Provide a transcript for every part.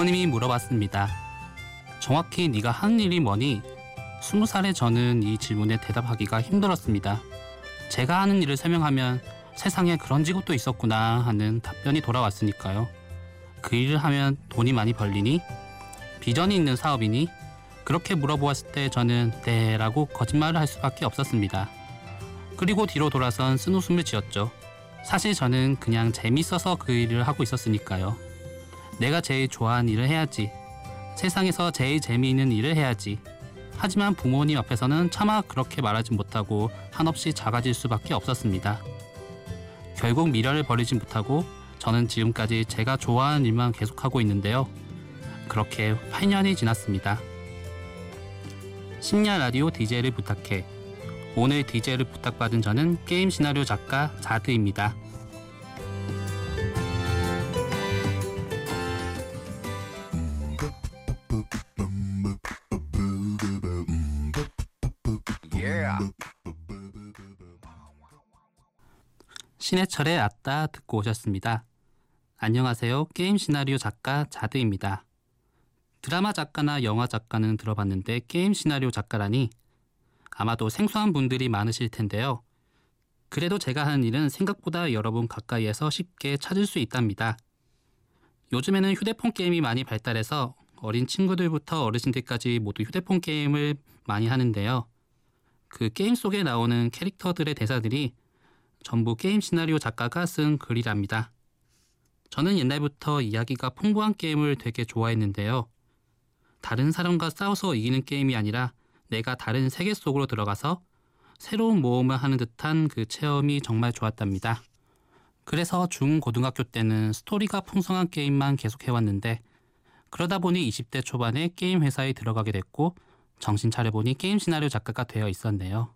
부모님이 물어봤습니다. 정확히 네가 하는 일이 뭐니? 스무 살의 저는 이 질문에 대답하기가 힘들었습니다. 제가 하는 일을 설명하면 세상에 그런 직업도 있었구나 하는 답변이 돌아왔으니까요. 그 일을 하면 돈이 많이 벌리니? 비전이 있는 사업이니? 그렇게 물어보았을 때 저는 네 라고 거짓말을 할 수밖에 없었습니다. 그리고 뒤로 돌아선 쓴 웃음을 지었죠. 사실 저는 그냥 재밌어서 그 일을 하고 있었으니까요. 내가 제일 좋아하는 일을 해야지. 세상에서 제일 재미있는 일을 해야지. 하지만 부모님 앞에서는 차마 그렇게 말하지 못하고 한없이 작아질 수밖에 없었습니다. 결국 미련을 버리지 못하고 저는 지금까지 제가 좋아하는 일만 계속하고 있는데요. 그렇게 8년이 지났습니다. 심야 라디오 DJ를 부탁해. 오늘 DJ를 부탁받은 저는 게임 시나리오 작가 자드입니다. 신해철의 아따 듣고 오셨습니다. 안녕하세요. 게임 시나리오 작가 자드입니다. 드라마 작가나 영화 작가는 들어봤는데 게임 시나리오 작가라니 아마도 생소한 분들이 많으실 텐데요. 그래도 제가 하는 일은 생각보다 여러분 가까이에서 쉽게 찾을 수 있답니다. 요즘에는 휴대폰 게임이 많이 발달해서 어린 친구들부터 어르신들까지 모두 휴대폰 게임을 많이 하는데요. 그 게임 속에 나오는 캐릭터들의 대사들이 전부 게임 시나리오 작가가 쓴 글이랍니다. 저는 옛날부터 이야기가 풍부한 게임을 되게 좋아했는데요. 다른 사람과 싸워서 이기는 게임이 아니라 내가 다른 세계 속으로 들어가서 새로운 모험을 하는 듯한 그 체험이 정말 좋았답니다. 그래서 중 고등학교 때는 스토리가 풍성한 게임만 계속 해왔는데 그러다 보니 20대 초반에 게임 회사에 들어가게 됐고 정신 차려보니 게임 시나리오 작가가 되어 있었네요.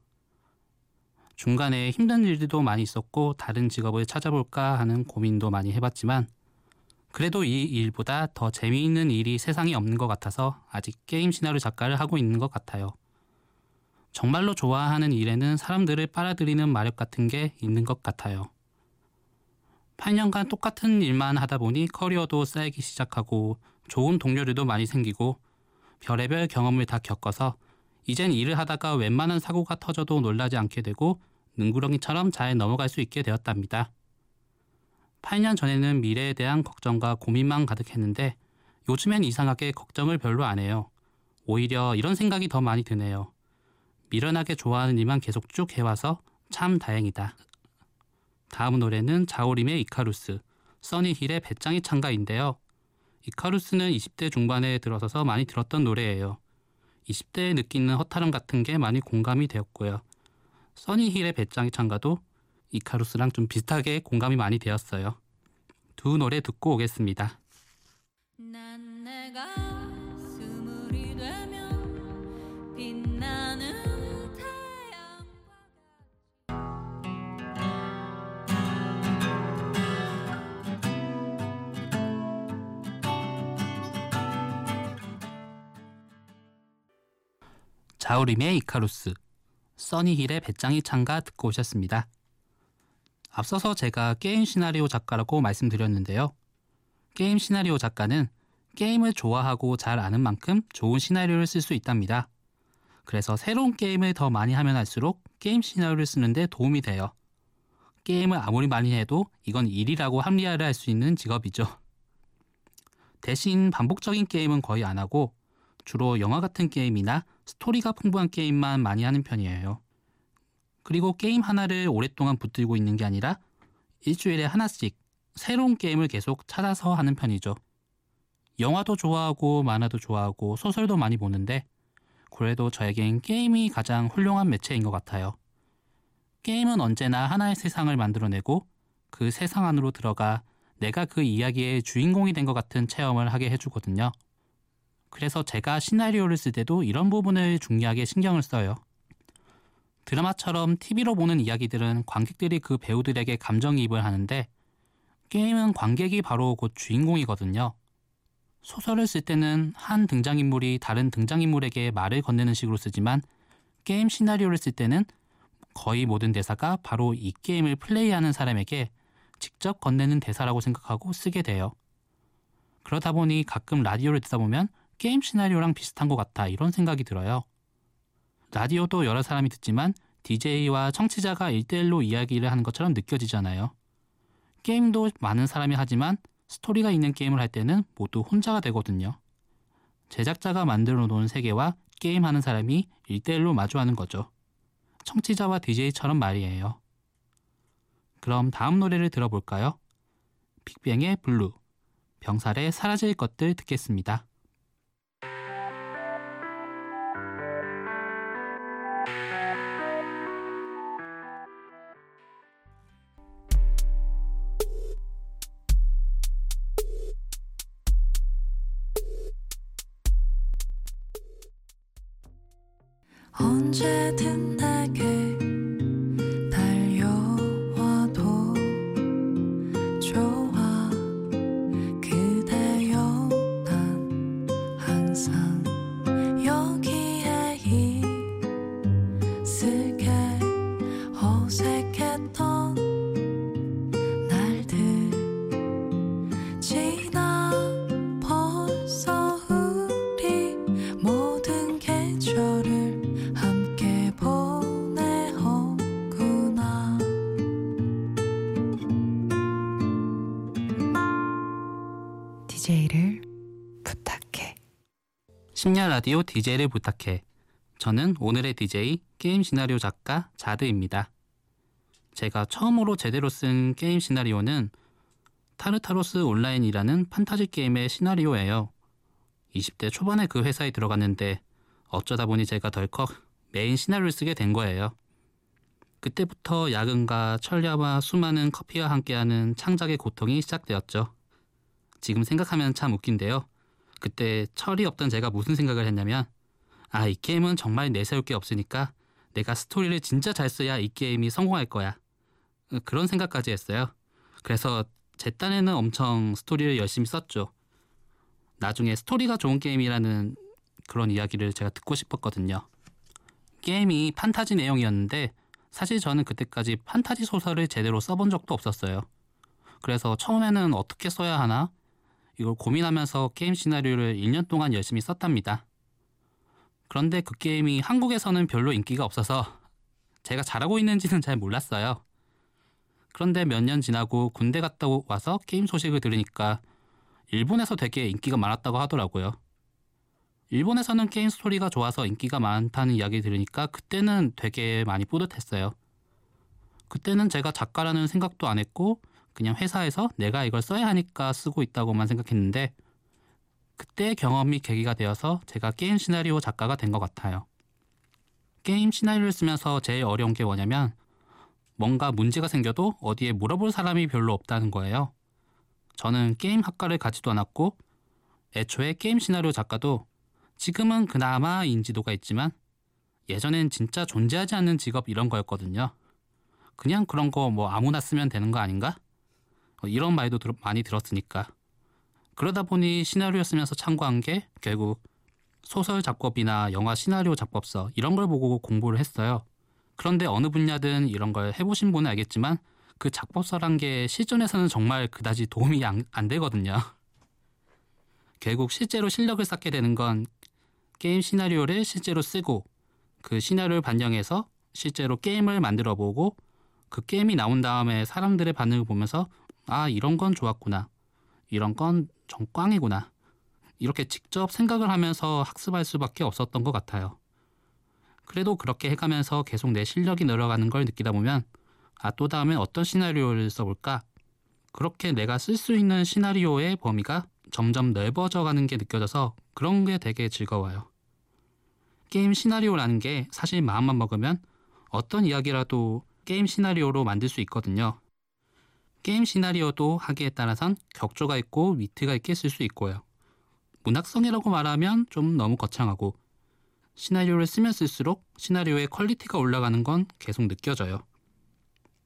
중간에 힘든 일들도 많이 있었고 다른 직업을 찾아볼까 하는 고민도 많이 해봤지만 그래도 이 일보다 더 재미있는 일이 세상에 없는 것 같아서 아직 게임 시나리오 작가를 하고 있는 것 같아요. 정말로 좋아하는 일에는 사람들을 빨아들이는 마력 같은 게 있는 것 같아요. 8년간 똑같은 일만 하다 보니 커리어도 쌓이기 시작하고 좋은 동료들도 많이 생기고 별의별 경험을 다 겪어서 이젠 일을 하다가 웬만한 사고가 터져도 놀라지 않게 되고 능구렁이처럼 잘 넘어갈 수 있게 되었답니다. 8년 전에는 미래에 대한 걱정과 고민만 가득했는데 요즘엔 이상하게 걱정을 별로 안 해요. 오히려 이런 생각이 더 많이 드네요. 미련하게 좋아하는 일만 계속 쭉 해와서 참 다행이다. 다음 노래는 자우림의 이카루스, 써니힐의 배짱이 창가인데요. 이카루스는 20대 중반에 들어서서 많이 들었던 노래예요. 20대에 느끼는 허탈함 같은 게 많이 공감이 되었고요. 써니힐의 배짱이 창가도 이카루스랑 좀 비슷하게 공감이 많이 되었어요. 두 노래 듣고 오겠습니다. 자우림의 이카루스, 써니힐의 베짱이 찬가 듣고 오셨습니다. 앞서서 제가 게임 시나리오 작가라고 말씀드렸는데요. 게임 시나리오 작가는 게임을 좋아하고 잘 아는 만큼 좋은 시나리오를 쓸 수 있답니다. 그래서 새로운 게임을 더 많이 하면 할수록 게임 시나리오를 쓰는데 도움이 돼요. 게임을 아무리 많이 해도 이건 일이라고 합리화를 할 수 있는 직업이죠. 대신 반복적인 게임은 거의 안 하고 주로 영화 같은 게임이나 스토리가 풍부한 게임만 많이 하는 편이에요. 그리고 게임 하나를 오랫동안 붙들고 있는 게 아니라 일주일에 하나씩 새로운 게임을 계속 찾아서 하는 편이죠. 영화도 좋아하고 만화도 좋아하고 소설도 많이 보는데 그래도 저에겐 게임이 가장 훌륭한 매체인 것 같아요. 게임은 언제나 하나의 세상을 만들어내고 그 세상 안으로 들어가 내가 그 이야기의 주인공이 된 것 같은 체험을 하게 해주거든요. 그래서 제가 시나리오를 쓸 때도 이런 부분을 중요하게 신경을 써요. 드라마처럼 TV로 보는 이야기들은 관객들이 그 배우들에게 감정이입을 하는데 게임은 관객이 바로 곧 주인공이거든요. 소설을 쓸 때는 한 등장인물이 다른 등장인물에게 말을 건네는 식으로 쓰지만 게임 시나리오를 쓸 때는 거의 모든 대사가 바로 이 게임을 플레이하는 사람에게 직접 건네는 대사라고 생각하고 쓰게 돼요. 그러다 보니 가끔 라디오를 듣다 보면 게임 시나리오랑 비슷한 것 같아 이런 생각이 들어요. 라디오도 여러 사람이 듣지만 DJ와 청취자가 1대1로 이야기를 하는 것처럼 느껴지잖아요. 게임도 많은 사람이 하지만 스토리가 있는 게임을 할 때는 모두 혼자가 되거든요. 제작자가 만들어 놓은 세계와 게임하는 사람이 1대1로 마주하는 거죠. 청취자와 DJ처럼 말이에요. 그럼 다음 노래를 들어볼까요? 빅뱅의 블루, 병살의 사라질 것들 듣겠습니다. 언제 심야 라디오 DJ를 부탁해. 저는 오늘의 DJ 게임 시나리오 작가 자드입니다. 제가 처음으로 제대로 쓴 게임 시나리오는 타르타로스 온라인이라는 판타지 게임의 시나리오예요. 20대 초반에 그 회사에 들어갔는데 어쩌다 보니 제가 덜컥 메인 시나리오를 쓰게 된 거예요. 그때부터 야근과 철야와 수많은 커피와 함께하는 창작의 고통이 시작되었죠. 지금 생각하면 참 웃긴데요. 그때 철이 없던 제가 무슨 생각을 했냐면 아 이 게임은 정말 내세울 게 없으니까 내가 스토리를 진짜 잘 써야 이 게임이 성공할 거야. 어, 그런 생각까지 했어요. 그래서 제 딴에는 엄청 스토리를 열심히 썼죠. 나중에 스토리가 좋은 게임이라는 그런 이야기를 제가 듣고 싶었거든요. 게임이 판타지 내용이었는데 사실 저는 그때까지 판타지 소설을 제대로 써본 적도 없었어요. 그래서 처음에는 어떻게 써야 하나 이걸 고민하면서 게임 시나리오를 1년 동안 열심히 썼답니다. 그런데 그 게임이 한국에서는 별로 인기가 없어서 제가 잘하고 있는지는 잘 몰랐어요. 그런데 몇 년 지나고 군대 갔다 와서 게임 소식을 들으니까 일본에서 되게 인기가 많았다고 하더라고요. 일본에서는 게임 스토리가 좋아서 인기가 많다는 이야기 들으니까 그때는 되게 많이 뿌듯했어요. 그때는 제가 작가라는 생각도 안 했고 그냥 회사에서 내가 이걸 써야 하니까 쓰고 있다고만 생각했는데 그때 경험이 계기가 되어서 제가 게임 시나리오 작가가 된 것 같아요. 게임 시나리오를 쓰면서 제일 어려운 게 뭐냐면 뭔가 문제가 생겨도 어디에 물어볼 사람이 별로 없다는 거예요. 저는 게임 학과를 가지도 않았고 애초에 게임 시나리오 작가도 지금은 그나마 인지도가 있지만 예전엔 진짜 존재하지 않는 직업 이런 거였거든요. 그냥 그런 거 뭐 아무나 쓰면 되는 거 아닌가? 어, 이런 말도 들- 많이 들었으니까. 그러다 보니 시나리오 쓰면서 참고한 게 결국 소설 작법이나 영화 시나리오 작법서 이런 걸 보고 공부를 했어요. 그런데 어느 분야든 이런 걸 해보신 분은 알겠지만 그 작법서란 게 실전에서는 정말 그다지 도움이 안, 안 되거든요. 결국 실제로 실력을 쌓게 되는 건 게임 시나리오를 실제로 쓰고 그 시나리오를 반영해서 실제로 게임을 만들어 보고 그 게임이 나온 다음에 사람들의 반응을 보면서 아 이런 건 좋았구나 이런 건좀 꽝이구나 이렇게 직접 생각을 하면서 학습할 수밖에 없었던 것 같아요. 그래도 그렇게 해가면서 계속 내 실력이 늘어가는 걸 느끼다 보면 아 또 다음엔 어떤 시나리오를 써볼까 그렇게 내가 쓸 수 있는 시나리오의 범위가 점점 넓어져 가는 게 느껴져서 그런 게 되게 즐거워요. 게임 시나리오라는 게 사실 마음만 먹으면 어떤 이야기라도 게임 시나리오로 만들 수 있거든요. 게임 시나리오도 하기에 따라선 격조가 있고 위트가 있게 쓸 수 있고요. 문학성이라고 말하면 좀 너무 거창하고 시나리오를 쓰면 쓸수록 시나리오의 퀄리티가 올라가는 건 계속 느껴져요.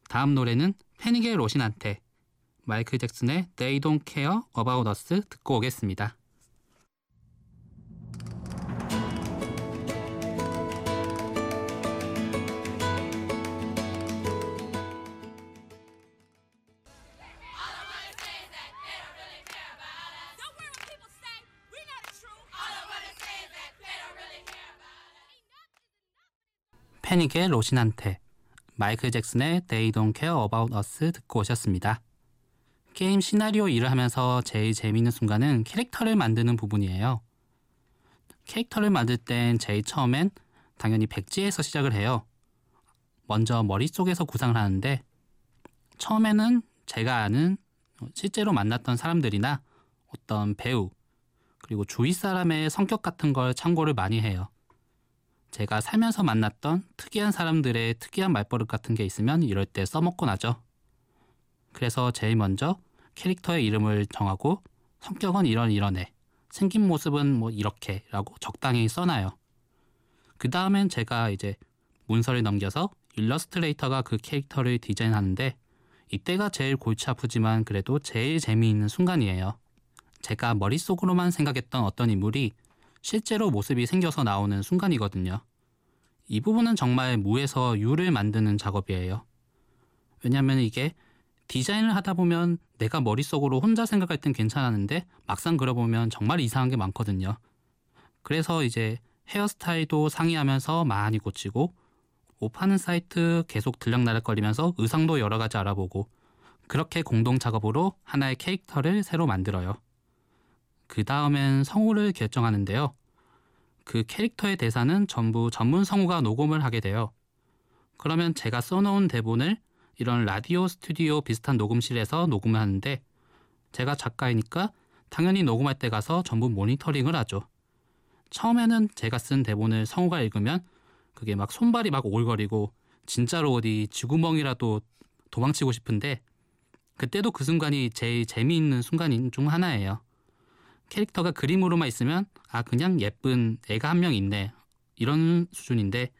다음 노래는 패닉의 로신한테 마이클 잭슨의 They Don't Care About Us 듣고 오겠습니다. 패닉의 로신한테, 마이클 잭슨의 They Don't Care About Us 듣고 오셨습니다. 게임 시나리오 일을 하면서 제일 재미있는 순간은 캐릭터를 만드는 부분이에요. 캐릭터를 만들 땐 제일 처음엔 당연히 백지에서 시작을 해요. 먼저 머릿속에서 구상을 하는데 처음에는 제가 아는 실제로 만났던 사람들이나 어떤 배우 그리고 주위 사람의 성격 같은 걸 참고를 많이 해요. 제가 살면서 만났던 특이한 사람들의 특이한 말버릇 같은 게 있으면 이럴 때 써먹곤 하죠. 그래서 제일 먼저 캐릭터의 이름을 정하고 성격은 이런 이런 애, 생긴 모습은 뭐 이렇게라고 적당히 써놔요. 그 다음엔 제가 이제 문서를 넘겨서 일러스트레이터가 그 캐릭터를 디자인하는데 이때가 제일 골치 아프지만 그래도 제일 재미있는 순간이에요. 제가 머릿속으로만 생각했던 어떤 인물이 실제로 모습이 생겨서 나오는 순간이거든요. 이 부분은 정말 무에서 유를 만드는 작업이에요. 왜냐하면 이게 디자인을 하다 보면 내가 머릿속으로 혼자 생각할 땐 괜찮았는데 막상 그려보면 정말 이상한 게 많거든요. 그래서 이제 헤어스타일도 상의하면서 많이 고치고 옷 파는 사이트 계속 들락날락거리면서 의상도 여러 가지 알아보고 그렇게 공동 작업으로 하나의 캐릭터를 새로 만들어요. 그 다음엔 성우를 결정하는데요. 그 캐릭터의 대사는 전부 전문 성우가 녹음을 하게 돼요. 그러면 제가 써놓은 대본을 이런 라디오 스튜디오 비슷한 녹음실에서 녹음을 하는데 제가 작가이니까 당연히 녹음할 때 가서 전부 모니터링을 하죠. 처음에는 제가 쓴 대본을 성우가 읽으면 그게 막 손발이 막 오글거리고 진짜로 어디 쥐구멍이라도 도망치고 싶은데 그때도 그 순간이 제일 재미있는 순간인 중 하나예요. 캐릭터가 그림으로만 있으면 아 그냥 예쁜 애가 한 명 있네 이런 수준인데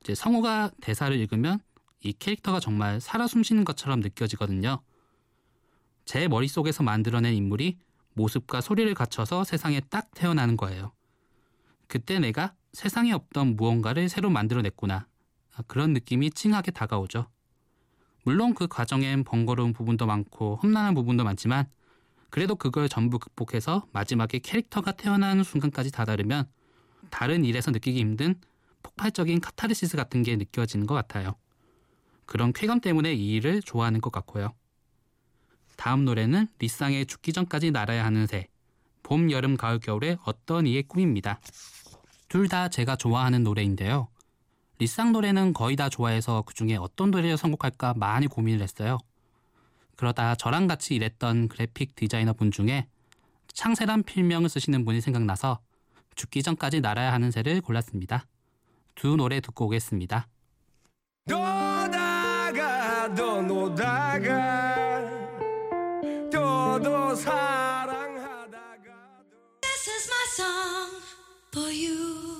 이제 성우가 대사를 읽으면 이 캐릭터가 정말 살아 숨쉬는 것처럼 느껴지거든요. 제 머릿속에서 만들어낸 인물이 모습과 소리를 갖춰서 세상에 딱 태어나는 거예요. 그때 내가 세상에 없던 무언가를 새로 만들어냈구나. 아, 그런 느낌이 찡하게 다가오죠. 물론 그 과정엔 번거로운 부분도 많고 험난한 부분도 많지만 그래도 그걸 전부 극복해서 마지막에 캐릭터가 태어나는 순간까지 다다르면 다른 일에서 느끼기 힘든 폭발적인 카타르시스 같은 게 느껴지는 것 같아요. 그런 쾌감 때문에 이 일을 좋아하는 것 같고요. 다음 노래는 리쌍의 죽기 전까지 날아야 하는 새. 봄, 여름, 가을, 겨울의 어떤 이의 꿈입니다. 둘 다 제가 좋아하는 노래인데요. 리쌍 노래는 거의 다 좋아해서 그 중에 어떤 노래를 선곡할까 많이 고민을 했어요. 그러다 저랑 같이 일했던 그래픽 디자이너 분 중에 창세란 필명을 쓰시는 분이 생각나서 죽기 전까지 날아야 하는 새를 골랐습니다. 두 노래 듣고 오겠습니다. 노다가 노다가 또도 사랑하다가 This is my song for you.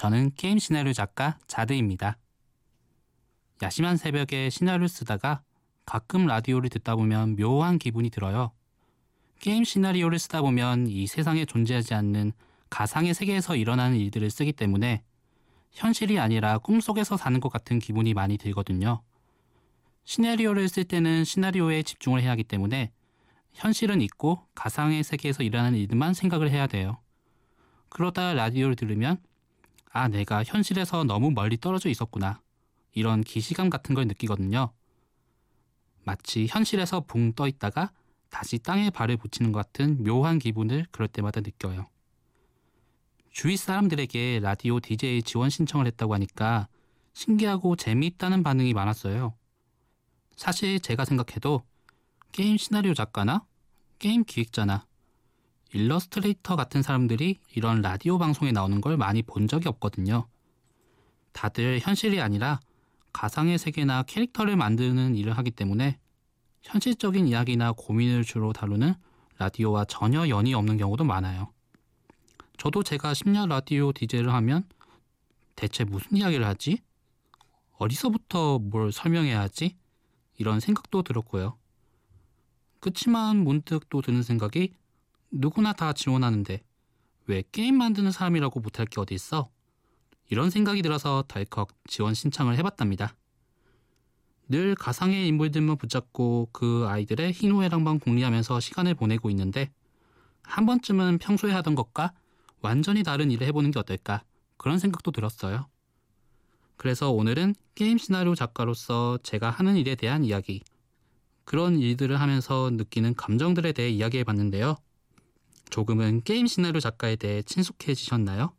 저는 게임 시나리오 작가 자드입니다. 야심한 새벽에 시나리오를 쓰다가 가끔 라디오를 듣다 보면 묘한 기분이 들어요. 게임 시나리오를 쓰다 보면 이 세상에 존재하지 않는 가상의 세계에서 일어나는 일들을 쓰기 때문에 현실이 아니라 꿈속에서 사는 것 같은 기분이 많이 들거든요. 시나리오를 쓸 때는 시나리오에 집중을 해야 하기 때문에 현실은 있고 가상의 세계에서 일어나는 일들만 생각을 해야 돼요. 그러다 라디오를 들으면 아, 내가 현실에서 너무 멀리 떨어져 있었구나. 이런 기시감 같은 걸 느끼거든요. 마치 현실에서 붕 떠 있다가 다시 땅에 발을 붙이는 것 같은 묘한 기분을 그럴 때마다 느껴요. 주위 사람들에게 라디오 DJ 지원 신청을 했다고 하니까 신기하고 재미있다는 반응이 많았어요. 사실 제가 생각해도 게임 시나리오 작가나 게임 기획자나 일러스트레이터 같은 사람들이 이런 라디오 방송에 나오는 걸 많이 본 적이 없거든요. 다들 현실이 아니라 가상의 세계나 캐릭터를 만드는 일을 하기 때문에 현실적인 이야기나 고민을 주로 다루는 라디오와 전혀 연이 없는 경우도 많아요. 저도 제가 10년 라디오 DJ를 하면 대체 무슨 이야기를 하지? 어디서부터 뭘 설명해야 하지? 이런 생각도 들었고요. 그치만 문득 또 드는 생각이 누구나 다 지원하는데 왜 게임 만드는 사람이라고 못할 게 어디 있어? 이런 생각이 들어서 덜컥 지원 신청을 해봤답니다. 늘 가상의 인물들만 붙잡고 그 아이들의 희노애락만 궁리하면서 시간을 보내고 있는데 한 번쯤은 평소에 하던 것과 완전히 다른 일을 해보는 게 어떨까 그런 생각도 들었어요. 그래서 오늘은 게임 시나리오 작가로서 제가 하는 일에 대한 이야기 그런 일들을 하면서 느끼는 감정들에 대해 이야기해 봤는데요. 조금은 게임 시나리오 작가에 대해 친숙해지셨나요?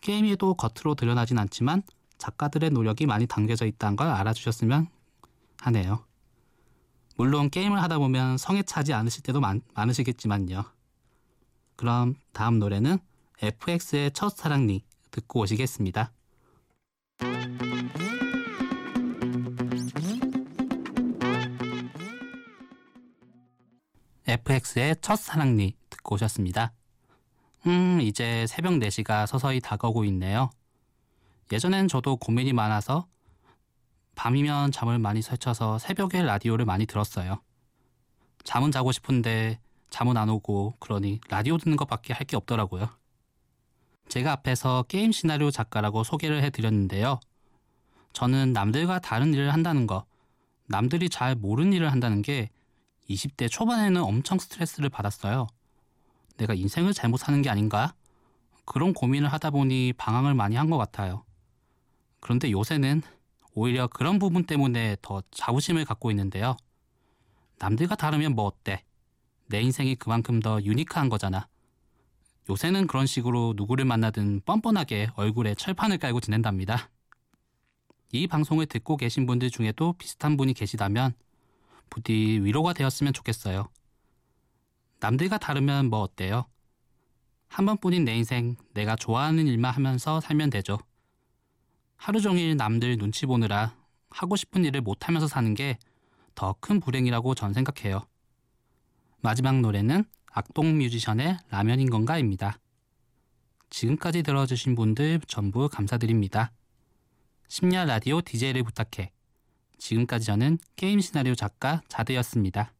게임에도 겉으로 드러나진 않지만 작가들의 노력이 많이 담겨져 있다는 걸 알아주셨으면 하네요. 물론 게임을 하다 보면 성에 차지 않으실 때도 많, 많으시겠지만요. 그럼 다음 노래는 FX의 첫사랑니 듣고 오시겠습니다. FX의 첫사랑니 듣고 오셨습니다. 음, 이제 새벽 4시가 서서히 다가오고 있네요. 예전엔 저도 고민이 많아서 밤이면 잠을 많이 설쳐서 새벽에 라디오를 많이 들었어요. 잠은 자고 싶은데 잠은 안 오고 그러니 라디오 듣는 것밖에 할 게 없더라고요. 제가 앞에서 게임 시나리오 작가라고 소개를 해드렸는데요. 저는 남들과 다른 일을 한다는 거, 남들이 잘 모르는 일을 한다는 게 20대 초반에는 엄청 스트레스를 받았어요. 내가 인생을 잘못 사는 게 아닌가? 그런 고민을 하다 보니 방황을 많이 한 것 같아요. 그런데 요새는 오히려 그런 부분 때문에 더 자부심을 갖고 있는데요. 남들과 다르면 뭐 어때? 내 인생이 그만큼 더 유니크한 거잖아. 요새는 그런 식으로 누구를 만나든 뻔뻔하게 얼굴에 철판을 깔고 지낸답니다. 이 방송을 듣고 계신 분들 중에도 비슷한 분이 계시다면 부디 위로가 되었으면 좋겠어요. 남들과 다르면 뭐 어때요? 한 번뿐인 내 인생 내가 좋아하는 일만 하면서 살면 되죠. 하루 종일 남들 눈치 보느라 하고 싶은 일을 못하면서 사는 게 더 큰 불행이라고 전 생각해요. 마지막 노래는 악동 뮤지션의 라면인 건가입니다. 지금까지 들어주신 분들 전부 감사드립니다. 심야 라디오 DJ를 부탁해. 지금까지 저는 게임 시나리오 작가 자드였습니다.